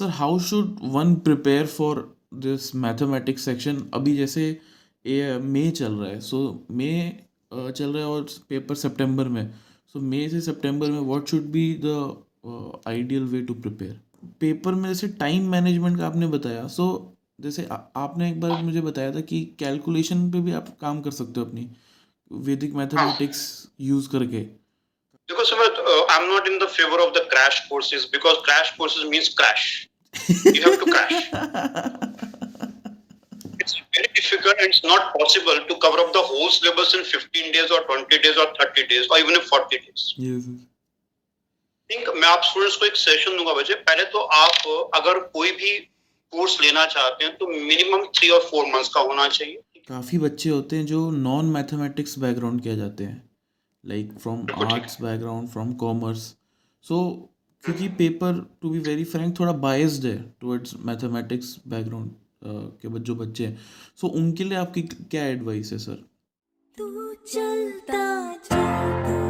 Sir how should one prepare for this mathematics section अभी जैसे ये मई चल रहा है सो मई चल रहा है और पेपर सितंबर में। सो मई से सितंबर में what should be the ideal way to prepare paper में जैसे टाइम मैनेजमेंट का आपने बताया सो जैसे आ, आपने एक बार मुझे बताया था कि कैलकुलेशन पे भी आप काम कर सकते हो अपनी वैदिक मैथमेटिक्स यूज़ करके। देखो समझ I am not in the favour of the crash courses because crash courses means crash you have to crash. It's very difficult and it's not possible to cover up the whole syllabus in 15 days or 20 days or 30 days or even in 40 days. Yes. Think मैं आप students को एक session दूँगा बच्चे। पहले तो आप अगर कोई भी कोर्स लेना चाहते हैं तो मिनिमम थ्री और फोर मंथ्स का होना चाहिए। काफ़ी बच्चे होते हैं जो नॉन मैथमेटिक्स बैकग्राउंड किया जाते हैं। Like from arts background from commerce so क्योंकि paper to be very frank थोड़ा बाइस्ड है टुवर्ड्स मैथमेटिक्स बैकग्राउंड के जो बच्चे हैं। सो उनके लिए आपकी क्या एडवाइस है सर तू चलता चल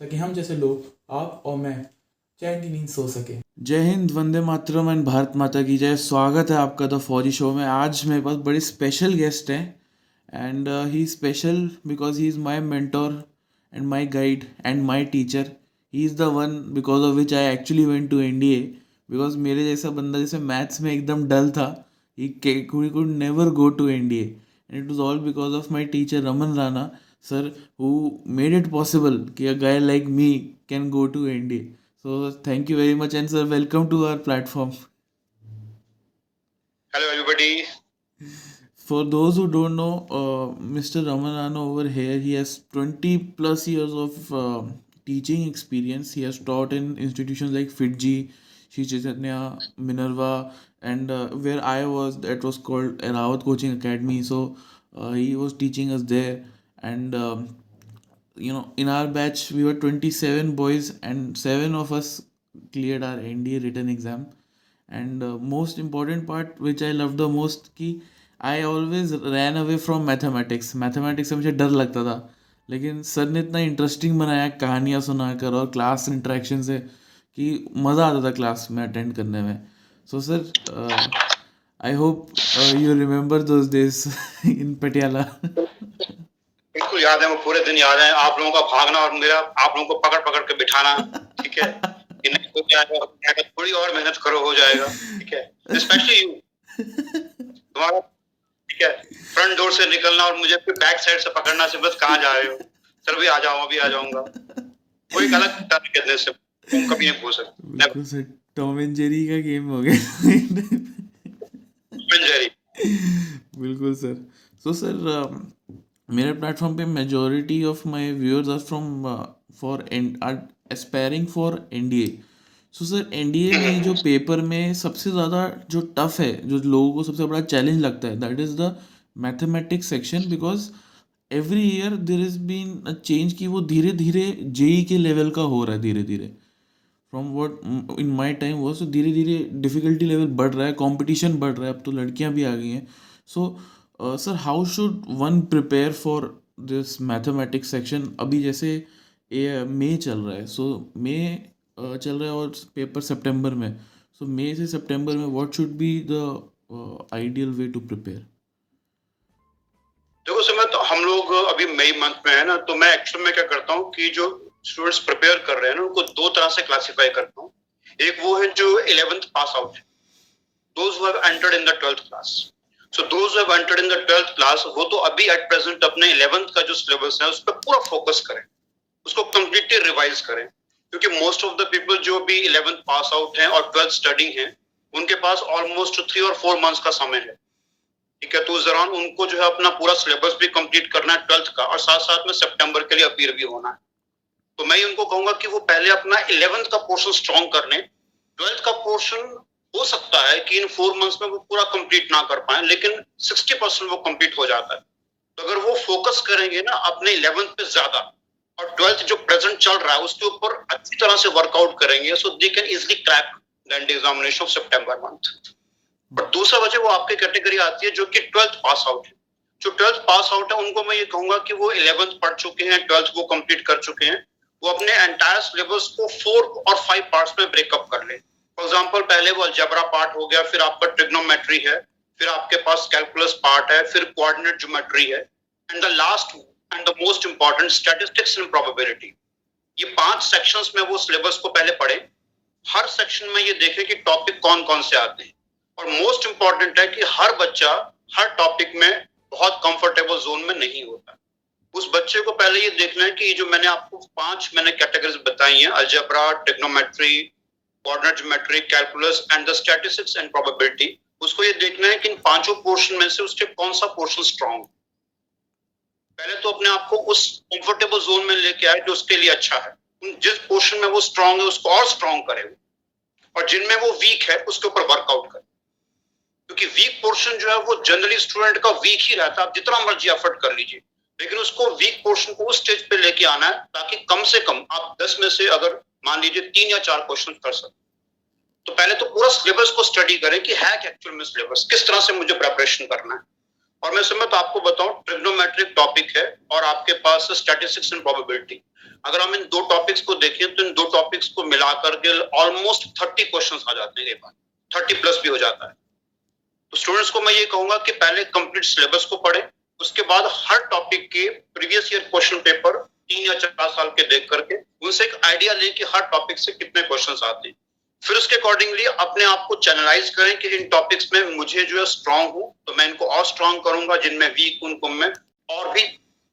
ताकि हम जैसे लोग आप और मैं चैन की नींद सो सके। जय हिंद वंदे मातरम एंड भारत माता की जय। स्वागत है आपका द फौजी शो में। आज मेरे पास बड़े स्पेशल गेस्ट हैं and he special because he is my mentor and my guide and my teacher he is the one because of which I actually went to N D A because मेरे जैसा बंदा जैसे maths में एकदम dull था he ca- he could never go to NDA. And it was all because of my teacher Raman Rana, sir, who made it possible कि a guy like me can go to India. So thank you very much, and sir, welcome to our platform. Hello, everybody. For those who don't know, uh, Mr. Ramanano over here, he has 20 plus years of uh, teaching experience. He has taught in institutions like Fiji, Shri Chaitanya, Minerva, and uh, where I was, that was called Arawat Coaching Academy. So uh, he was teaching us there. And um, you know, in our batch, we were 27 boys, and seven of us cleared our NDA written exam. And uh, most important part, which I loved the most, कि I always ran away from mathematics mathematics से मुझे डर लगता था। लेकिन sir ने इतना interesting बनाया कहानियाँ सुनाकर और क्लास इंटरेक्शन से कि मज़ा आता था क्लास में अटेंड करने में। So sir I hope you remember those days in Patiala बिल्कुल याद है वो पूरे दिन याद है। आप लोगों का भागना और मेरा आप लोगों को पकड़ पकड़ के बिठाना ठीक है? हो जाएगा। थोड़ी और मेहनत करो हो जाएगा ठीक है? स्पेशली यू तुम्हारा ठीक है? फ्रंट डोर से निकलना और मुझे फिर बैक साइड से पकड़ना से बस कहाँ जा रहे हो? सर भी आ जाऊँ अभी आ जाऊँगा। कोई डर कहने से तुम कभी नहीं भूल सकते। टॉम एंड जेरी का गेम हो गया। जेरी बिल्कुल सर। सो सर मेरे प्लेटफॉर्म पे majority of my viewers are from for are aspiring for NDA so sir NDA में जो पेपर में सबसे ज़्यादा जो टफ है, जो लोगों को सबसे बड़ा चैलेंज लगता है that is the mathematics section because every year there is been a change कि वो धीरे धीरे जेई के लेवल का हो रहा है धीरे धीरे from what in my time वो सो धीरे धीरे डिफ़िकल्टी लेवल बढ़ रहा है कॉम्पिटिशन बढ़ रहा है, अब तो लड़कियाँ भी आ गई हैं। So sir how should one prepare for this mathematics section अभी जैसे ये मई चल रहा है सो मई चल रहा है और पेपर सितंबर में। सो मई से सितंबर में what should be the ideal way to prepare देखो समय तो हम लोग अभी मई मंथ में है ना तो मैं एक्चुअल में क्या करता हूँ कि जो स्टूडेंट्स प्रिपेयर कर रहे हैं ना, उनको दो तरह से क्लासिफाई करता हूँ। एक वो है जो इलेवेंथ पास आउट है। Those who have entered in the twelfth class so those have in the twelfth class वो तो अभी एट प्रेजेंट अपने इलेवेंथ का जो सिलेबस है, उस पर पूरा फोकस करें। उसको कंप्लीटली रिवाइज करें। क्योंकि मोस्ट ऑफ़ द पीपल जो भी इलेवेंथ पास आउट हैं और ट्वेल्थ स्टडी हैं, उनके पास ऑलमोस्ट थ्री और फोर मंथ्स का समय है। ठीक है तो उस दौरान उनको जो है अपना पूरा सिलेबस भी कंप्लीट करना है ट्वेल्थ का, और साथ साथ में सितंबर के लिए अपीयर भी होना है। तो मैं उनको कहूँगा कि वो पहले अपना इलेवेंथ का पोर्शन स्ट्रॉन्ग कर लें। ट्वेल्थ का पोर्शन हो सकता है कि इन फोर मंथ्स में वो पूरा कंप्लीट ना कर पाए, लेकिन सिक्सटी परसेंट वो कंप्लीट हो जाता है। तो अगर वो फोकस करेंगे ना अपने इलेवेंथ पे ज़्यादा, और ट्वेल्थ जो प्रेजेंट चल रहा है, उसके ऊपर अच्छी तरह से वर्कआउट करेंगे so they can easily crack the examination of September month और दूसरा वजह वो आपकी कैटेगरी आती है जो कि ट्वेल्थ पास आउट है। जो ट्वेल्थ पास आउट है, उनको मैं ये कहूँगा कि वो इलेवेंथ पढ़ चुके हैं ट्वेल्थ वो कंप्लीट कर चुके हैं। वो अपने एंटायर सिलेबस को फोर और फाइव पार्ट्स में ब्रेकअप कर ले। फॉर एग्ज़ाम्पल पहले वो अलजबरा पार्ट हो गया, फिर आपका ट्रिग्नोमेट्री है, फिर आपके पास कैलकुलस पार्ट है, फिर कोऑर्डिनेट ज्योमेट्री है and the last and the most important statistics and probability ये पाँच सेक्शंस में वो सिलेबस को पहले पढ़े। हर सेक्शन में ये देखे कि टॉपिक कौन कौन से आते हैं। और मोस्ट इंपॉर्टेंट है कि हर बच्चा हर टॉपिक में बहुत कंफर्टेबल जोन में नहीं होता। उस बच्चे को पहले ये देखना है कि जो मैंने आपको पाँच मैंने कैटेगरीज बताई हैं algebra trigonometry coordinate geometry calculus and the statistics and probability उसको ये देखना है कि इन पाँचों पोर्शन में से उसके कौन सा पोर्शन स्ट्रांग पहले तो अपने आप को उस कंफर्टेबल जोन में लेके आए जो उसके लिए अच्छा है। जिस पोर्शन में वो स्ट्रांग है, उसको और स्ट्रांग करे वो। और जिनमें वो वीक है, उसके ऊपर वर्कआउट करे। क्योंकि वीक पोर्शन जो है, वो जनरली स्टूडेंट का वीक ही रहता है। आप जितना मर्ज़ी एफर्ट कर लीजिए। लेकिन उसको वीक पोर्शन को उस स्टेज पे लेके आना है, ताकि कम से कम आप दस में से अगर मान लीजिए तीन या चार क्वेश्चन कर सकते तो पहले तो पूरा सिलेबस को स्टडी करें कि है क्या एक्चुअल में सिलेबस किस तरह से मुझे प्रिपरेशन करना है। और मैं समय तो आपको बताऊँ ट्रिग्नोमेट्रिक टॉपिक है और आपके पास स्टैटिस्टिक्स एंड प्रोबेबिलिटी अगर हम इन दो टॉपिक्स को देखें तो इन दो टॉपिक्स को मिलाकर के ऑलमोस्ट थर्टी क्वेश्चन आ जाते हैं थर्टी प्लस भी हो जाता है। तो स्टूडेंट्स को मैं ये कहूँगा कि पहले कंप्लीट सिलेबस को पढ़े, उसके बाद हर टॉपिक के प्रीवियस ईयर क्वेश्चन पेपर तीन या चार साल के देख करके उनसे एक आइडिया लें कि हर टॉपिक से कितने क्वेश्चन आते हैं। फिर उसके अकॉर्डिंगली अपने आप को चैनलाइज करें कि इन टॉपिक्स में मुझे जो है स्ट्रांग हूँ तो मैं इनको और स्ट्रांग करूँगा, जिनमें वीक उनको मैं और भी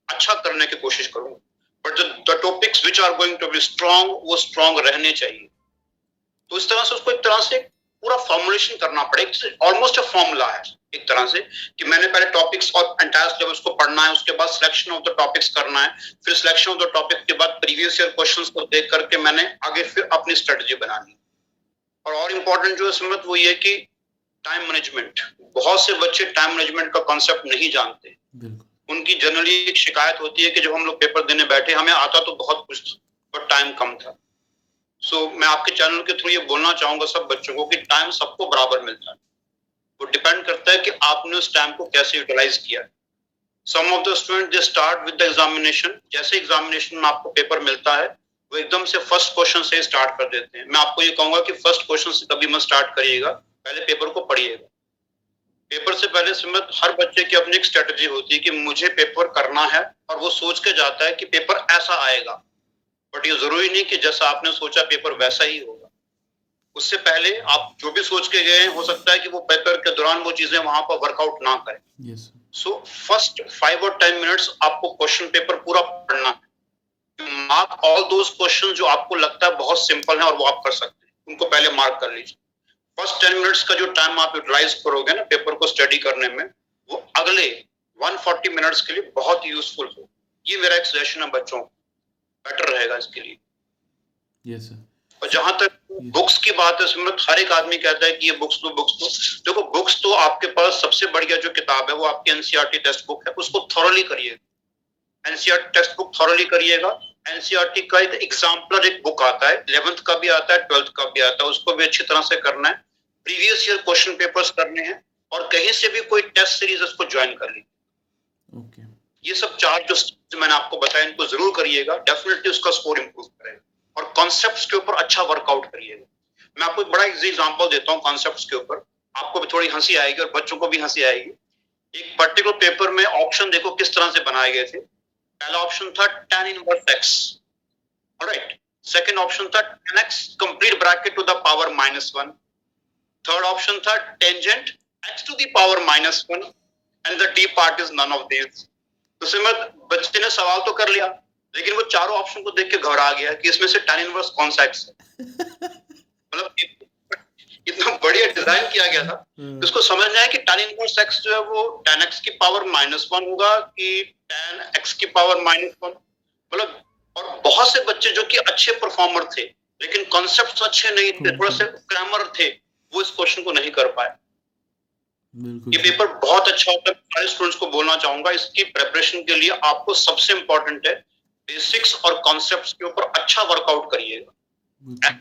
अच्छा करने की कोशिश करूँगा। But the topics which are going to be strong वो स्ट्रांग रहने चाहिए। तो इस तरह से उसको एक तरह से पूरा फॉर्मुलेशन करना पड़ेगा ऑलमोस्ट अ फॉर्मूला है एक तरह से कि मैंने पहले टॉपिक्स और एंटायर सिलेबस को पढ़ना है उसके बाद सिलेक्शन ऑफ़ द टॉपिक्स करना है फिर सिलेक्शन ऑफ़ द टॉपिक के बाद प्रीवियस ईयर क्वेश्चंस को देख करके मैंने आगे फिर अपनी स्ट्रेटजी बनानी और और इम्पोर्टेंट जो है समझ वो ये कि टाइम मैनेजमेंट बहुत से बच्चे टाइम मैनेजमेंट का कॉन्सेप्ट नहीं जानते। उनकी जनरली एक शिकायत होती है कि जब हम लोग पेपर देने बैठे हमें आता तो बहुत कुछ था बट टाइम कम था। सो so, मैं आपके चैनल के थ्रू ये बोलना चाहूँगा सब बच्चों को कि टाइम सबको बराबर मिलता है। वो डिपेंड करता है कि आपने उस टाइम को कैसे यूटिलाइज किया है। Some of the student they start with the examination जैसे एग्जामिनेशन में आपको पेपर मिलता है वो एकदम से फ़र्स्ट क्वेश्चन से स्टार्ट कर देते हैं। मैं आपको ये कहूँगा कि फ़र्स्ट क्वेश्चन से कभी मत स्टार्ट करिएगा पहले पेपर को पढ़िएगा। पेपर से पहले सिमत हर बच्चे की अपनी एक स्ट्रेटजी होती है कि मुझे पेपर करना है और वो सोच के जाता है कि पेपर ऐसा आएगा। बट ये ज़रूरी नहीं कि जैसा आपने सोचा पेपर वैसा ही होगा। उससे पहले आप जो भी सोच के गए हो सकता है कि वो पेपर के दौरान वो चीज़ें वहाँ पर वर्कआउट ना करें। सो फ़र्स्ट फाइव और टेन मिनट्स आपको क्वेश्चन पेपर पूरा पढ़ना है। मार्क ऑल दोज क्वेश्चन जो आपको लगता है बहुत सिंपल है और वो आप कर सकते हैं। उनको पहले मार्क कर लीजिए। फ़र्स्ट टेन मिनट्स का जो टाइम आप यूटिलाइज करोगे ना पेपर को स्टडी करने में वो अगले 140 मिनट्स के लिए बहुत यूजफुल हो ये मेरा एक सजेशन है बच्चों को। बेटर रहेगा इसके लिए। Yes, और जहाँ तक बुक्स की बात है सिमरत हर एक आदमी कहता है कि ये बुक्स तो बुक्स तो। देखो बुक्स तो आपके पास सबसे बढ़िया जो किताब है वो आपकी एनसीईआरटी टेक्स्ट बुक है उसको थॉरली करिएगा। एनसीईआरटी टेक्स्ट बुक थॉरली करिएगा। एनसीईआरटी का एक एग्जाम्पलर एक बुक आता है इलेवेंथ का भी आता है ट्वेल्थ का भी आता है उसको भी अच्छी तरह से करना है। प्रीवियस ईयर क्वेश्चन पेपर्स करने हैं और कहीं से भी कोई टेस्ट सीरीज़ उसको ज्वाइन कर लीजिए। Okay. ये सब चार जो मैंने आपको बताया इनको ज़रूर करिएगा। डेफिनेटली उसका स्कोर इंप्रूव करेगा। और कॉन्सेप्ट्स के ऊपर अच्छा वर्कआउट करिएगा। मैं आपको बड़ा इजी एग्जांपल देता हूँ कॉन्सेप्ट्स के ऊपर। आपको भी थोड़ी हँसी आएगी और बच्चों को भी हँसी आएगी। एक पर्टिकुलर पेपर में ऑप्शन देखो किस तरह से बनाए गए थे। पहला ऑप्शन था tan inverse x right second option था 10x complete bracket to the power minus one third option था tangent x to the power minus one and the D part is none of this तो सिमत बच्चे ने सवाल तो कर लिया लेकिन वो चारों ऑप्शन को देख के घबरा गया कि इसमें से tan इनवर्स कौन सा है। मतलब इतना बढ़िया डिज़ाइन किया गया था हम्म, इसको समझना है कि tan इनवर्स एक्स जो है वो टेन एक्स की पावर माइनस वन होगा कि टेन एक्स की पावर माइनस वन मतलब और बहुत से बच्चे जो कि अच्छे परफॉर्मर थे लेकिन कॉन्सेप्ट अच्छे नहीं थे थोड़ा से क्रैमर थे वो इस क्वेश्चन को नहीं कर पाए। ये पेपर बहुत अच्छा होता है। सारे स्टूडेंट्स को बोलना चाहूँगा इसकी प्रिपरेशन के लिए आपको सबसे इंपॉर्टेंट है बेसिक्स और कॉन्सेप्ट्स के ऊपर अच्छा वर्कआउट करिएगा।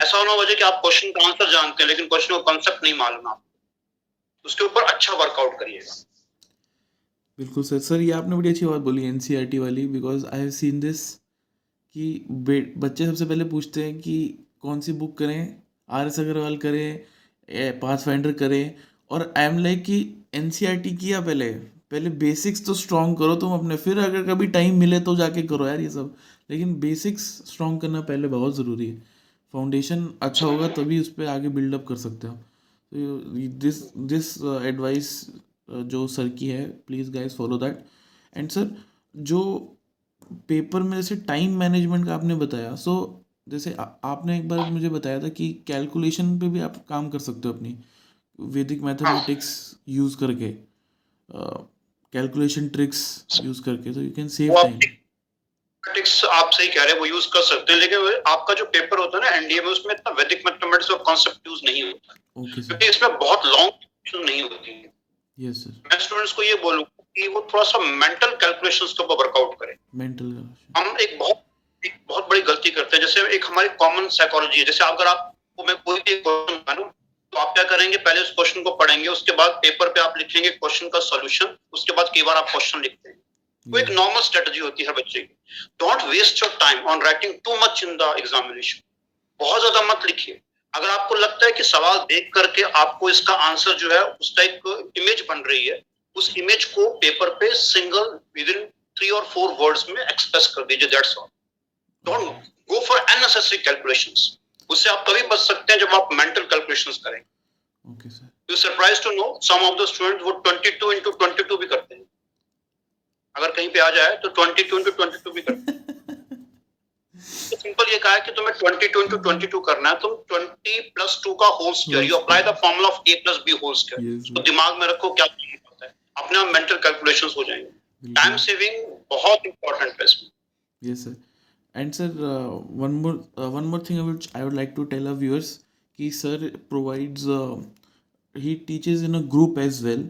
ऐसा होना वजह कि आप क्वेश्चन का आंसर जानते हैं लेकिन क्वेश्चन का कॉन्सेप्ट नहीं मालूम आपको। उसके ऊपर अच्छा वर्कआउट करिएगा। बिल्कुल सर। सर ये आपने बड़ी अच्छी बात बोली एनसीईआरटी वाली because I have seen this कि बच्चे सबसे पहले पूछते हैं कि कौन सी बुक करें आर एस अग्रवाल करें पाथ फाइंडर करें और आई एम लाइक कि एनसीईआरटी किया पहले। पहले बेसिक्स तो स्ट्रॉन्ग करो तुम अपने फिर अगर कभी टाइम मिले तो जाके करो यार ये सब। लेकिन बेसिक्स स्ट्रॉन्ग करना पहले बहुत ज़रूरी है। फाउंडेशन अच्छा होगा तभी उस पर आगे बिल्डअप कर सकते हो। तो दिस दिस एडवाइस जो सर की है please guys follow that and sir जो पेपर में जैसे टाइम मैनेजमेंट का आपने बताया सो so, जैसे आ, आपने एक बार मुझे बताया था कि कैलकुलेशन पे भी आप काम कर सकते हो अपनी। वैदिक मैथमेटिक्स यूज़ करके कैलकुलेशन ट्रिक्स यूज़ करके तो यू कैन सेव टाइम आप- मैथमेटिक्स आप सही कह रहे हैं वो यूज़ कर सकते हैं लेकिन आपका जो पेपर होता है ना एनडीए में उसमें इतना वैदिक मैथमेटिक्स और कॉन्सेप्ट यूज़ नहीं होता। सर क्योंकि इसमें बहुत लॉन्ग नहीं होती है। यस सर मैं स्टूडेंट्स को ये बोलूँगा कि वो थोड़ा सा मेंटल कैलकुलेशंस के ऊपर वर्कआउट करें। मेंटल हम एक बहुत एक बहुत बड़ी गलती करते हैं जैसे एक हमारी कॉमन साइकोलॉजी है जैसे अगर आपको मैं कोई भी क्वेश्चन मानूं तो आप क्या करेंगे? पहले उस क्वेश्चन को पढ़ेंगे उसके बाद पेपर पे आप लिखेंगे क्वेश्चन का सॉल्यूशन उसके बाद कई बार आप क्वेश्चन लिखते हैं। वो एक नॉर्मल स्ट्रेटजी होती है हर बच्चे की। Don't waste your time on writing too much in the examination बहुत ज़्यादा मत लिखिए। अगर आपको लगता है कि सवाल देख करके आपको इसका आंसर जो है उसका एक इमेज बन रही है उस इमेज को पेपर पे सिंगल विद इन थ्री और फोर वर्ड्स में एक्सप्रेस कर दीजिए that's all don't go for unnecessary calculations उससे आप तभी बच सकते हैं जब आप मेंटल कैलकुलेशंस करेंगे। Okay sir you surprise to know some of the student वो 22 into 22 भी करते हैं। अगर कहीं पे आ जाए तो 22 into 22 भी करते हैं। तो सिंपल ये कहा है कि तुम्हें 22 into 22 करना है तुम 20 प्लस 2 का whole square you apply the formula of a plus b whole square तो दिमाग में रखो क्या होता है। अपने आप मेंटल कैलकुलेशंस हो जाएँगे। टाइम सेविंग बहुत इंपॉर्टेंट है इसमें। Yes, sir. And sir, uh, one more uh, one more thing I would I would like to tell our viewers, कि sir provides uh, he teaches in a group as well,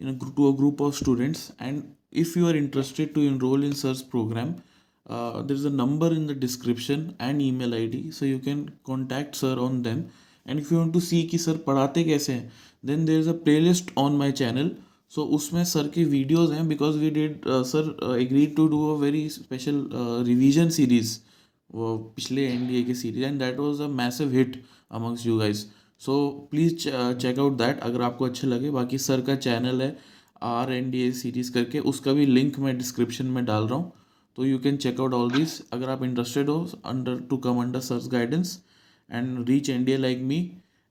in a group to a group of students. And if you are interested to enroll in sir's program, uh, there is a number in the description and email ID, so you can contact sir on them. And if you want to see कि sir पढ़ाते कैसे हैं, then there is a playlist on my channel. So उसमें sir की videos हैं because we did sir agreed to do a very special revision series वो पिछले N D A की series and that was a massive hit amongst you guys so please check out that अगर आपको अच्छा लगे। बाकी sir का channel है R N D A series करके। उसका भी लिंक मैं डिस्क्रिप्शन में डाल रहा हूँ। तो you can check out all this अगर आप इंटरेस्टेड हो under to come under sir's guidance and reach N D A like me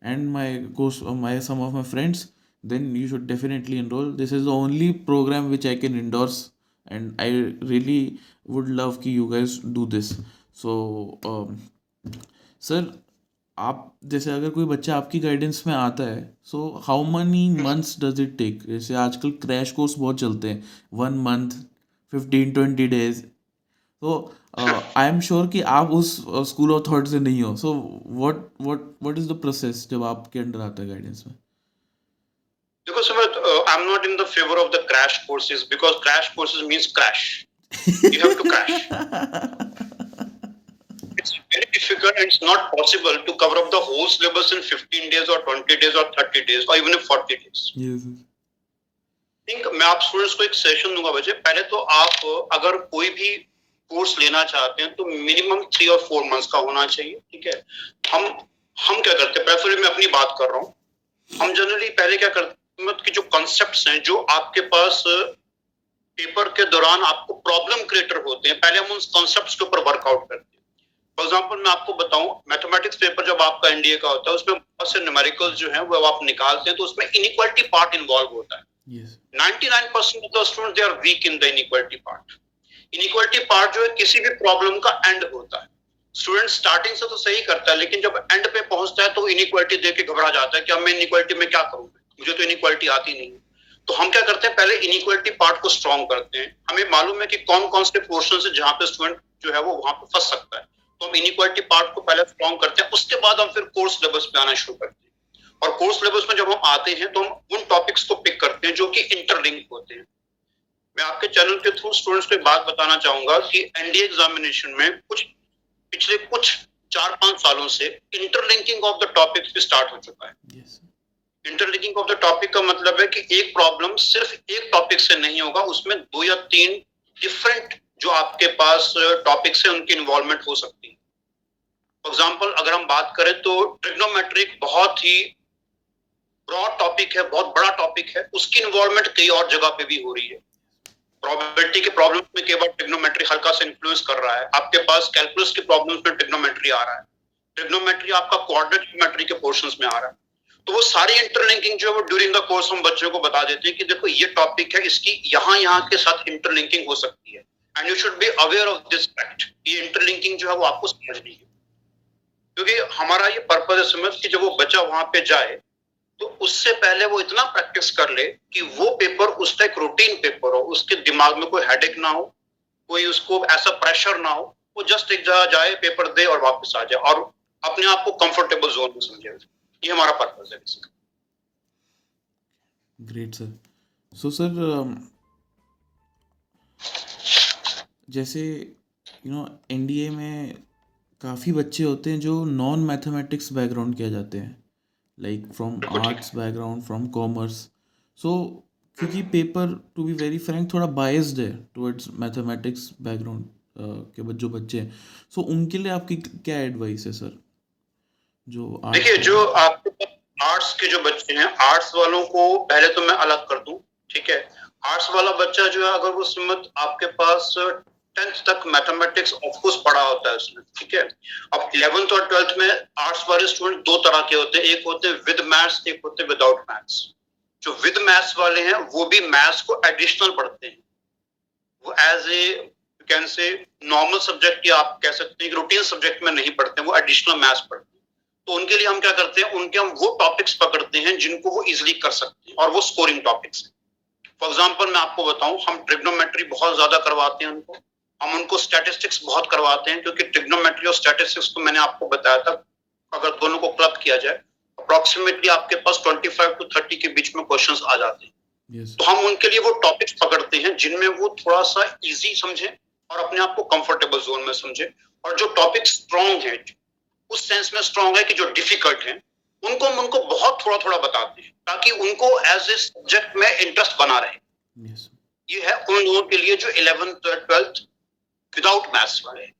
and my course my some of my friends then you should definitely enroll. This is the only program which i can endorse and i really would love कि you guys do this. So um, sir आप जैसे अगर कोई बच्चा आपकी guidance में आता है so how many months does it take जैसे आजकल क्रैश कोर्स बहुत चलते हैं. One month fifteen twenty days तो आई एम श्योर कि आप उस स्कूल ऑफ़ थॉट से नहीं हो. So what what what is the process जब आपके अंडर आता है गाइडेंस में? देखो Sumit I am not in the favour of the crash courses because crash courses means crash you have to crash. It's very difficult and it's not possible to cover up the whole syllabus in 15 days or 20 days or 30 days or even in 40 days. Yes think मैं आप students को एक session दूँगा बच्चे। पहले तो आप अगर कोई भी कोर्स लेना चाहते हैं तो मिनिमम थ्री और फोर मंथ्स का होना चाहिए ठीक है? हम हम क्या करते हैं? प्रेफर मैं अपनी बात कर रहा हूँ। हम जनरली पहले क्या करते मतलब कि जो कॉन्सेप्ट हैं जो आपके पास पेपर के दौरान आपको प्रॉब्लम क्रिएटर होते हैं पहले हम उन कॉन्सेप्ट के ऊपर वर्कआउट करते हैं। फॉर एग्ज़ाम्पल मैं आपको बताऊँ मैथमेटिक्स पेपर जब आपका एनडीए का होता है उसमें बहुत से न्यूमेरिकल्स जो है वो आप निकालते हैं तो उसमें इनइक्वालिटी पार्ट इन्वॉल्व होता है। Yes 99% of the students they are weak in the inequality part inequality part जो है किसी भी प्रॉब्लम का एंड होता है। स्टूडेंट स्टार्टिंग से तो सही करता है लेकिन जब एंड पे पहुँचता है तो इनइक्वालिटी देख के घबरा जाता है कि अब मैं इनइक्वालिटी में क्या करूँ? मुझे तो इनइक्वालिटी आती नहीं। है तो हम क्या करते हैं? पहले इनइक्वालिटी पार्ट को स्ट्रॉन्ग करते हैं। हमें मालूम है कि कौन कौन से पोर्शन से जहाँ पे स्टूडेंट जो है वो वहाँ पे फंस सकता है। तो हम इनइक्वालिटी पार्ट को पहले स्ट्रॉन्ग करते हैं, उसके बाद हम फिर कोर्स लेवल्स पे आना शुरू करते हैं। और कोर्स लेवल्स में जब हम आते हैं तो हम उन टॉपिक्स को पिक करते हैं जो कि इंटरलिंक होते हैं। मैं आपके चैनल के थ्रू स्टूडेंट्स को एक बात बताना चाहूँगा कि एनडीए एग्जामिनेशन में कुछ, पिछले कुछ चार पाँच सालों से इंटरलिंकिंग ऑफ़ द टॉपिक्स भी स्टार्ट हो चुका है। Yes interlinking of the topic का मतलब है कि एक प्रॉब्लम सिर्फ़ एक टॉपिक से नहीं होगा, उसमें दो या तीन डिफरेंट जो आपके पास टॉपिक्स है, उनकी इन्वॉल्वमेंट हो सकती है। फॉर एग्ज़ाम्पल अगर हम बात करें तो ट्रिग्नोमेट्रिक बहुत ही ब्रॉड टॉपिक है, बहुत बड़ा टॉपिक है, उसकी इन्वॉल्वमेंट कई और जगह पे भी हो रही है। प्रोबेबिलिटी के प्रॉब्लम में केवल ट्रिग्नोमेट्री हल्का सा इन्फ्लुएंस कर रहा है। आपके पास कैलकुलस के प्रॉब्लम्स में ट्रिग्नोमेट्री आ रहा है। ट्रिग्नोमेट्री आपका कोऑर्डिनेट ज्योमेट्री के पोर्शंस में आ रहा है। तो वो सारी इंटरलिंकिंग जो है वो ड्यूरिंग द कोर्स हम बच्चों को बता देते हैं कि देखो ये टॉपिक है, इसकी यहाँ यहाँ के साथ इंटरलिंकिंग हो सकती है। And you should be aware of this fact ये इंटरलिंकिंग जो है वो आपको समझनी है। क्योंकि हमारा ये पर्पज है समझ कि जब वो बच्चा वहाँ पे जाए तो उससे पहले वो इतना प्रैक्टिस कर ले कि वो पेपर उसका एक रूटीन पेपर हो, उसके दिमाग में कोई हेडेक ना हो, कोई उसको ऐसा प्रेशर ना हो, वो जस्ट एक जगह जाए पेपर दे और वापस आ जाए और अपने आप को कंफर्टेबल जोन में समझे। ये हमारा पर्पज है. ग्रेट सर सो सर जैसे यू नो एनडीए में काफ़ी बच्चे होते हैं जो नॉन मैथमेटिक्स बैकग्राउंड किया जाते हैं। Like from arts background from commerce so क्योंकि paper to be very frank थोड़ा बायस्ड है टुवर्ड्स मैथमेटिक्स बैकग्राउंड के जो बच्चे हैं। सो so, उनके लिए आपकी क्या एडवाइस है सर जो देखिए जो आपके आर्ट्स के जो बच्चे हैं आर्ट्स वालों को पहले तो मैं अलग कर दूँ, ठीक है? आर्ट्स वाला बच्चा जो है, अगर वो समझ आपके पास टेंथ तक मैथमेटिक्स ऑफकोर्स पढ़ा होता है उसमें ठीक है? अब इलेवेंथ और ट्वेल्थ में आर्ट्स वाले स्टूडेंट दो तरह के होते हैं, एक होते हैं विद मैथ्स एक होते हैं विदाउट मैथ्स जो विद मैथ्स वाले हैं, वो भी मैथ्स को एडिशनल पढ़ते हैं। वो as a can say normal subject या आप कह सकते हैं रूटीन सब्जेक्ट में नहीं पढ़ते, वो एडिशनल मैथ्स पढ़ते हैं। तो उनके लिए हम क्या करते हैं उनके हम वो टॉपिक्स पकड़ते हैं जिनको वो इजिली कर सकते हैं और वो स्कोरिंग टॉपिक्स हैं। फॉर एग्ज़ाम्पल मैं आपको बताऊँ हम ट्रिग्नोमेट्री बहुत ज़्यादा करवाते हैं उनको। हम उनको स्टैटिस्टिक्स बहुत करवाते हैं क्योंकि ट्रिग्नोमेट्री और स्टैटिस्टिक्स को मैंने आपको बताया था अगर दोनों को क्लब किया जाए अप्रोक्सीमेटली आपके पास 25 टू 30 के बीच में क्वेश्चंस आ जाते हैं। यस तो हम उनके लिए वो टॉपिक्स पकड़ते हैं जिनमें वो थोड़ा सा इजी समझे और अपने आप को कंफर्टेबल जोन में समझे। और जो टॉपिक स्ट्रॉन्ग है उस सेंस में स्ट्रॉन्ग है कि जो डिफ़िकल्ट है उनको हम उनको बहुत थोड़ा थोड़ा बताते हैं ताकि उनको एज ए सब्जेक्ट में इंटरेस्ट बना रहे। यस ये है उन लोगों के लिए जो इलेवेंथ ट्वेल्थ विदाउट मैथ्स वाले हैं।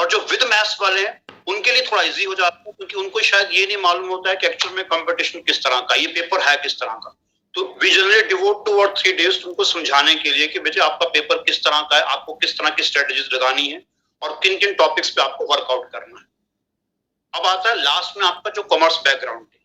और जो विद मैथ्स वाले हैं उनके लिए थोड़ा इजी हो जाता है क्योंकि उनको शायद ये नहीं मालूम होता है कि एक्चुअल में कंपटीशन किस तरह का ये पेपर है किस तरह का। तो वी जनरली डिवोट टू और थ्री डेज़ उनको समझाने के लिए कि बेटे आपका पेपर किस तरह का है आपको किस तरह की स्ट्रेटेजीज लगानी है और किन किन टॉपिक्स पे आपको वर्कआउट करना है। अब आता है लास्ट में आपका जो कॉमर्स बैकग्राउंड है।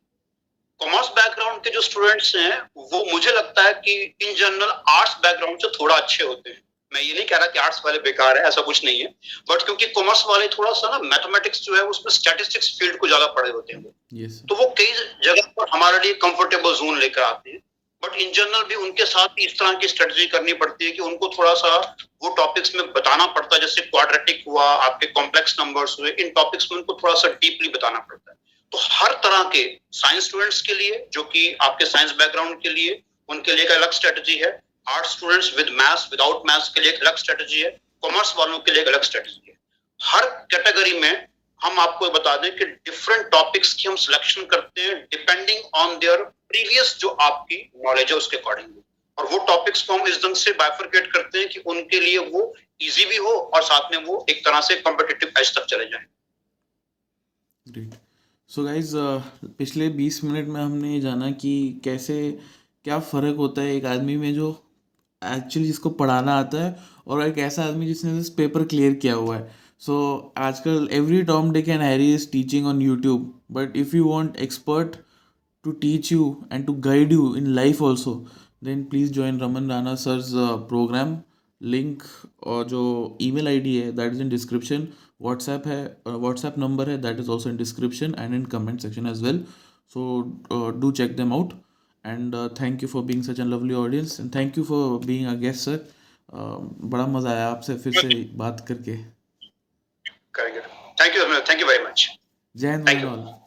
कॉमर्स बैकग्राउंड के जो स्टूडेंट्स हैं वो मुझे लगता है कि इन जनरल आर्ट्स बैकग्राउंड से थोड़ा अच्छे होते हैं। मैं ये नहीं कह रहा कि आर्ट्स वाले बेकार है ऐसा कुछ नहीं है। बट क्योंकि कॉमर्स वाले थोड़ा सा ना मैथमेटिक्स जो है उसमें स्टैटिस्टिक्स फ़ील्ड को ज़्यादा पढ़े होते हैं यस तो वो कई जगह पर हमारे लिए कंफर्टेबल जोन लेकर आते हैं। बट इन जनरल भी उनके साथ इस तरह की स्ट्रेटजी करनी पड़ती है कि उनको थोड़ा सा वो टॉपिक्स में बताना पड़ता है। जैसे क्वाड्रेटिक हुआ, आपके कॉम्प्लेक्स नंबर्स हुए, इन टॉपिक्स में उनको थोड़ा सा डीपली बताना पड़ता है। तो हर तरह के साइंस स्टूडेंट्स के लिए, जो कि आपके साइंस बैकग्राउंड के लिए, उनके लिए एक अलग स्ट्रेटजी है। Art students with maths without maths के लिए एक अलग स्ट्रेटजी है। कॉमर्स वालों के लिए एक अलग स्ट्रेटजी है। हर कैटेगरी में हम आपको बता दें कि डिफरेंट टॉपिक्स की हम सिलेक्शन करते हैं डिपेंडिंग ऑन देयर प्रीवियस जो आपकी नॉलेज है उसके अकॉर्डिंग और वो टॉपिक्स को हम इस ढंग से बाइफरकेट करते हैं कि उनके लिए वो इजी भी हो और साथ में वो एक तरह से कॉम्पिटिटिव एज तक चले जाए। ग्रेट सो गाइज़ पिछले बीस मिनट में हमने ये जाना कि कैसे, क्या फ़र्क होता है एक आदमी में जो एक्चुअली जिसको पढ़ाना आता है और एक ऐसा आदमी जिसने पेपर क्लियर किया हुआ है। So आजकल every Tom, Dick and Harry is teaching on YouTube. But if you want expert to teach you and to guide you in life also, then please join Raman Rana sir's uh, program. Link और जो email ID है that is in description WhatsApp है WhatsApp number है that is also in description and in comment section as well so do check them out and thank you for being such an lovely audience and thank you for being a guest sir बड़ा मज़ा आया आपसे फिर से बात करके। करेंगे thank you thank you very much जय थैंक Thank you. ऑल